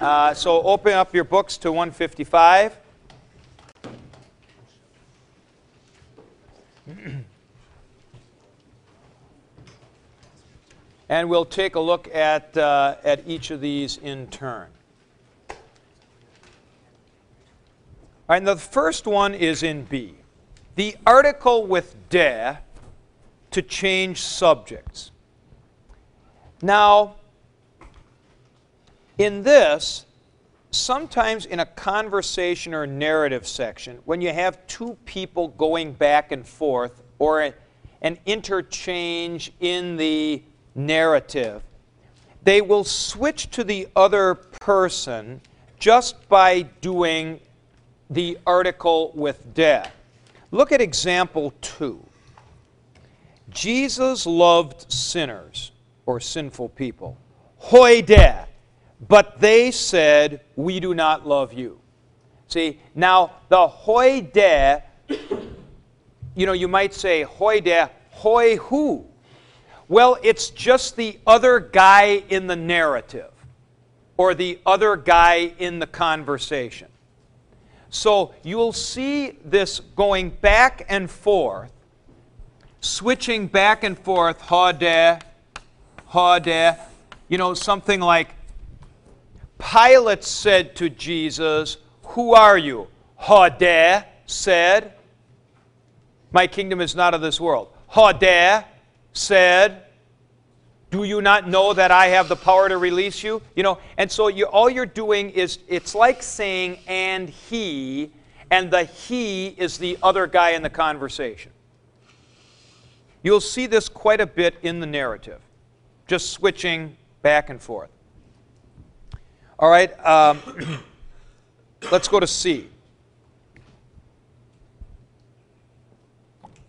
Uh, so open up your books to 155. and we'll take a look at, uh, at each of these in turn. All right, the first one is in B. The article with de to change subjects. Now, in this, sometimes in a conversation or narrative section, when you have two people going back and forth or an interchange in the narrative, they will switch to the other person just by doing the article with de. Look at example 2. Jesus loved sinners or sinful people. Hoi de. But they said, We do not love you. See, now the hoi de, you know, you might say hoi de, hoi who? Well, it's just the other guy in the narrative or the other guy in the conversation. So you'll see this going back and forth, switching back and forth, ha de, ha de. You know, something like Pilate said to Jesus, Who are you? Ha de said, My kingdom is not of this world. Ha de said, Do you not know that I have the power to release you? You know, and so you, all you're doing is, it's like saying, and he, and the he is the other guy in the conversation. You'll see this quite a bit in the narrative, just switching back and forth. All right, um, let's go to C.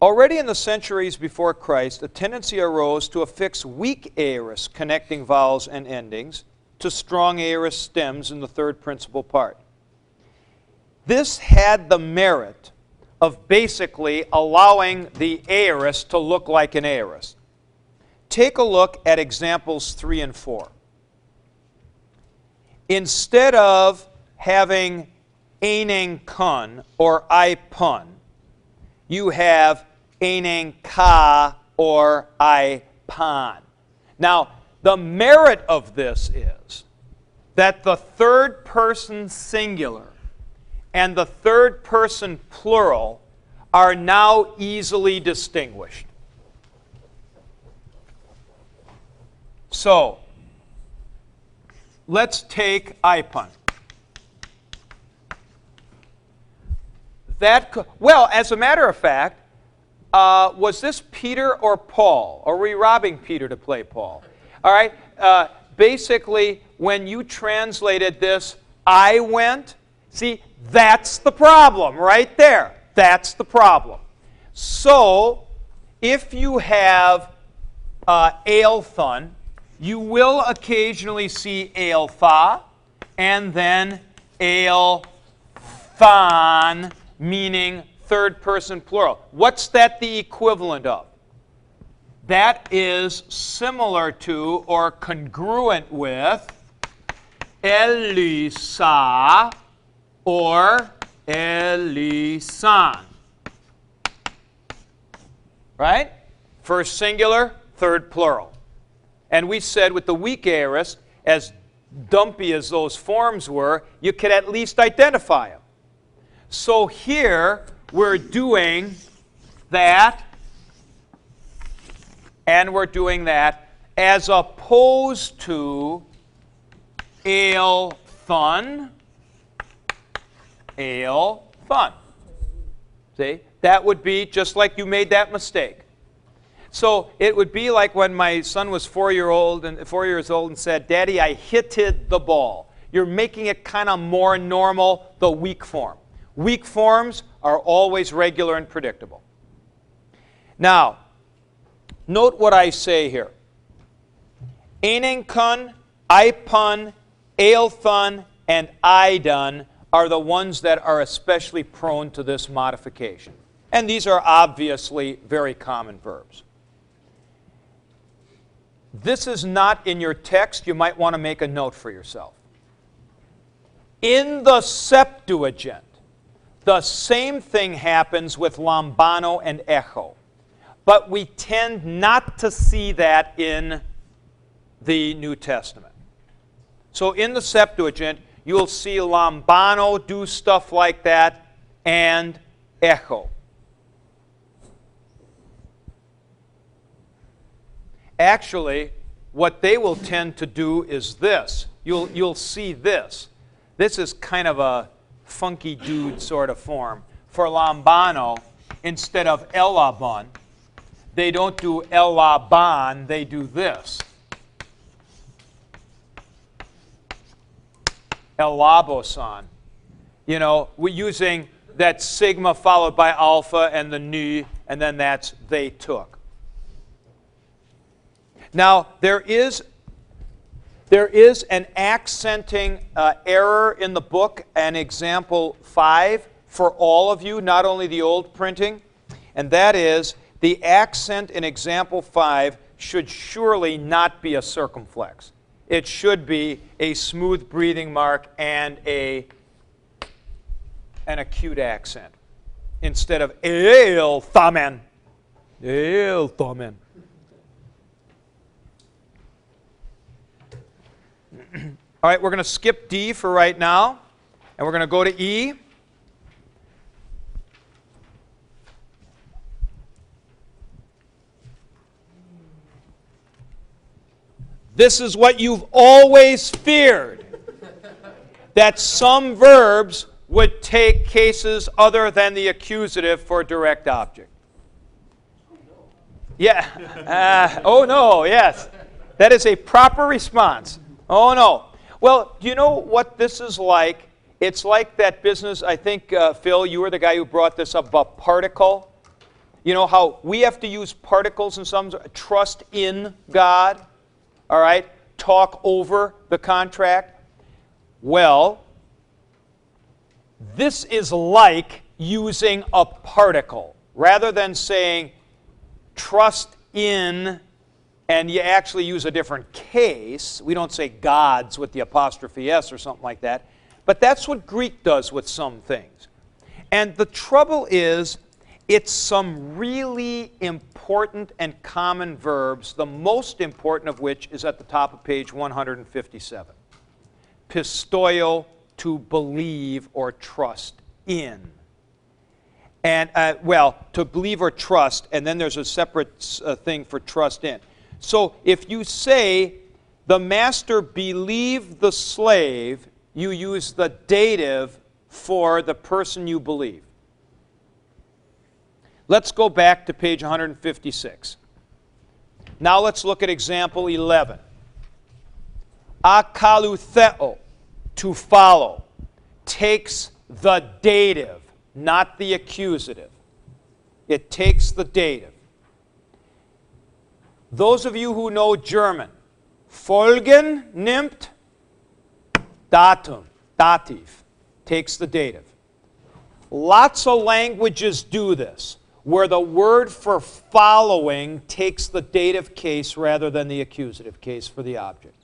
Already in the centuries before Christ, a tendency arose to affix weak aorist connecting vowels and endings to strong aorist stems in the third principal part. This had the merit of basically allowing the aorist to look like an aorist. Take a look at examples 3 and 4. Instead of having aning kun or I pun, you have Enang ka or I pan. Now, the merit of this is that the third person singular and the third person plural are now easily distinguished. So, let's take IPUN. That, well, as a matter of fact, uh, was this Peter or Paul? Are we robbing Peter to play Paul? All right. Uh, basically, when you translated this, I went, see, that's the problem right there. That's the problem. So, if you have uh, Aelthun, you will occasionally see Aeltha and then Aelthan, meaning third person plural. What's that the equivalent of? That is similar to or congruent with Elisa or Elisan. Right? First singular, third plural. And we said with the weak aorist, as dumpy as those forms were, you could at least identify them. So here, we're doing that, and we're doing that as opposed to ale fun, ale fun. See? That would be just like you made that mistake. So it would be like when my son was four year old and four years old and said, "Daddy, I hitted the ball." You're making it kind of more normal, the weak form. Weak forms are always regular and predictable. Now, note what I say here. Anenkun, Ipun, Aelthun, and Idun are the ones that are especially prone to this modification. And these are obviously very common verbs. This is not in your text. You might want to make a note for yourself. In the Septuagint, the same thing happens with lambano and echo. But we tend not to see that in the New Testament. So in the Septuagint, you'll see lambano do stuff like that and echo. Actually, what they will tend to do is this. You'll, you'll see this. This is kind of a funky dude sort of form. For lambano, instead of elabon, they don't do elaban, they do this. Elabosan. You know, we're using that sigma followed by alpha and the nu, and then that's they took. Now, there is there is an accenting uh, error in the book, an example 5 for all of you, not only the old printing, and that is the accent in example 5 should surely not be a circumflex. It should be a smooth breathing mark and a, an acute accent instead of el thamen. El thamen. All right, we're going to skip D for right now, and we're going to go to E. This is what you've always feared that some verbs would take cases other than the accusative for direct object. Yeah. Uh, oh, no, yes. That is a proper response. Oh, no. Well, do you know what this is like? It's like that business, I think, uh, Phil, you were the guy who brought this up about particle. You know how we have to use particles in some trust in God, all right? Talk over the contract. Well, this is like using a particle rather than saying trust in and you actually use a different case. We don't say gods with the apostrophe S or something like that. But that's what Greek does with some things. And the trouble is, it's some really important and common verbs, the most important of which is at the top of page 157. Pistoio, to believe or trust in. And, uh, well, to believe or trust, and then there's a separate uh, thing for trust in. So if you say, the master believed the slave, you use the dative for the person you believe. Let's go back to page 156. Now let's look at example 11. Akoloutheo, to follow, takes the dative, not the accusative. It takes the dative. Those of you who know German, folgen nimmt datum, dative, takes the dative. Lots of languages do this, where the word for following takes the dative case rather than the accusative case for the object.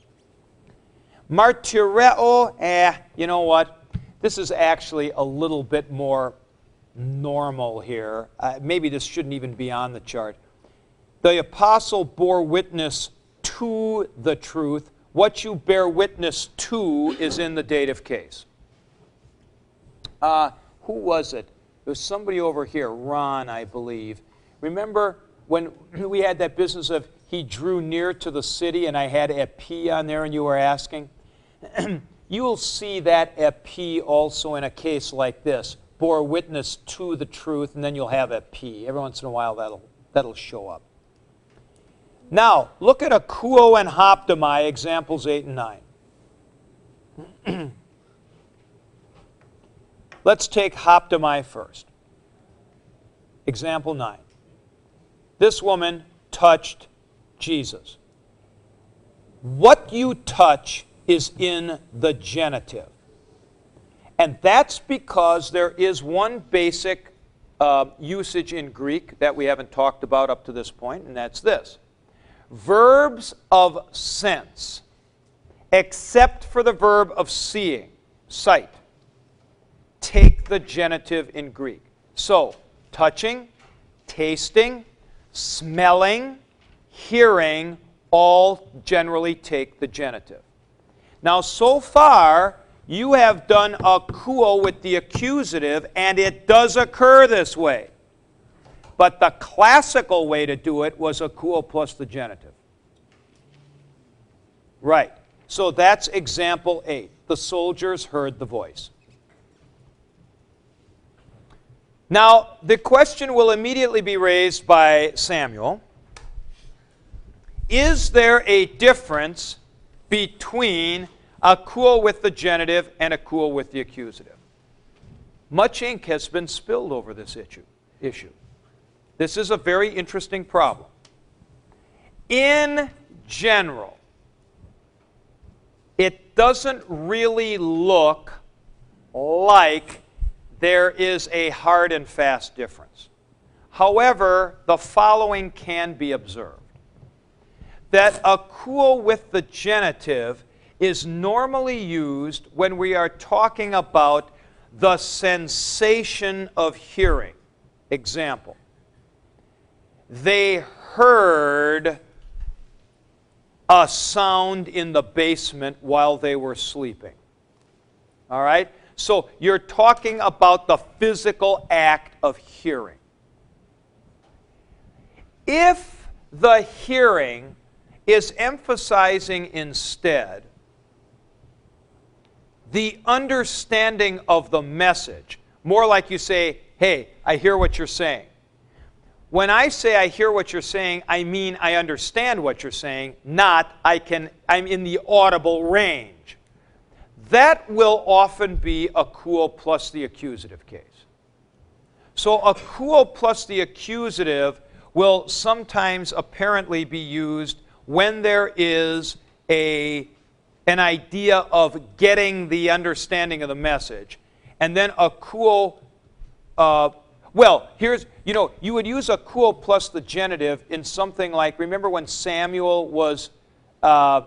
Martyreo, eh, you know what? This is actually a little bit more normal here. Uh, maybe this shouldn't even be on the chart the apostle bore witness to the truth. What you bear witness to is in the dative case. Uh, who was it? There was somebody over here, Ron, I believe. Remember when we had that business of he drew near to the city and I had epi on there and you were asking? you will see that epi also in a case like this. Bore witness to the truth, and then you'll have epi. Every once in a while that'll, that'll show up. Now, look at a akuo and hoptomai, examples 8 and 9. Let's take hoptomai first. Example 9. This woman touched Jesus. What you touch is in the genitive. And that's because there is one basic uh, usage in Greek that we haven't talked about up to this point, and that's this verbs of sense, except for the verb of seeing. sight, take the genitive in Greek. So, touching, tasting, smelling, hearing all generally take the genitive. Now, so far, you have done a akuo with the accusative, and it does occur this way. But the classical way to do it was akuo plus the genitive. Right. So that's example 8. The soldiers heard the voice. Now, the question will immediately be raised by Samuel Is there a difference between akuo with the genitive and akuo with the accusative? Much ink has been spilled over this issue. issue. This is a very interesting problem. In general, it doesn't really look like there is a hard and fast difference. However, the following can be observed that akuo with the genitive is normally used when we are talking about the sensation of hearing. Example, they heard a sound in the basement while they were sleeping. All right? So you're talking about the physical act of hearing. If the hearing is emphasizing instead the understanding of the message, more like you say, Hey, I hear what you're saying. When I say I hear what you're saying, I mean I understand what you're saying, not I can I'm in the audible range that will often be akuo plus the accusative case. So akuo plus the accusative will sometimes apparently be used when there is a, an idea of getting the understanding of the message. And then akuo, uh, well, here's, you know, you would use akuo plus the genitive in something like, remember when Samuel was. Uh,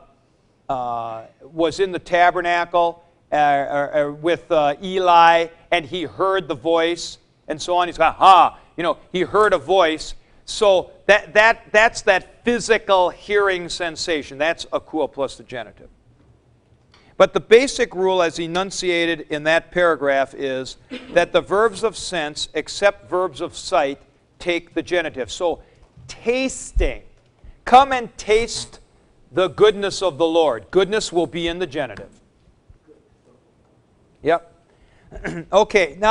uh, was in the tabernacle uh, uh, uh, with Eli and he heard the voice and so on. He's got, ha, you know, he heard a voice. So that, that, that's that physical hearing sensation. That's akuo plus the genitive. But the basic rule, as enunciated in that paragraph, is that the verbs of sense, except verbs of sight, take the genitive. So, tasting. Come and taste the goodness of the Lord. Goodness will be in the genitive. Yep. okay, now.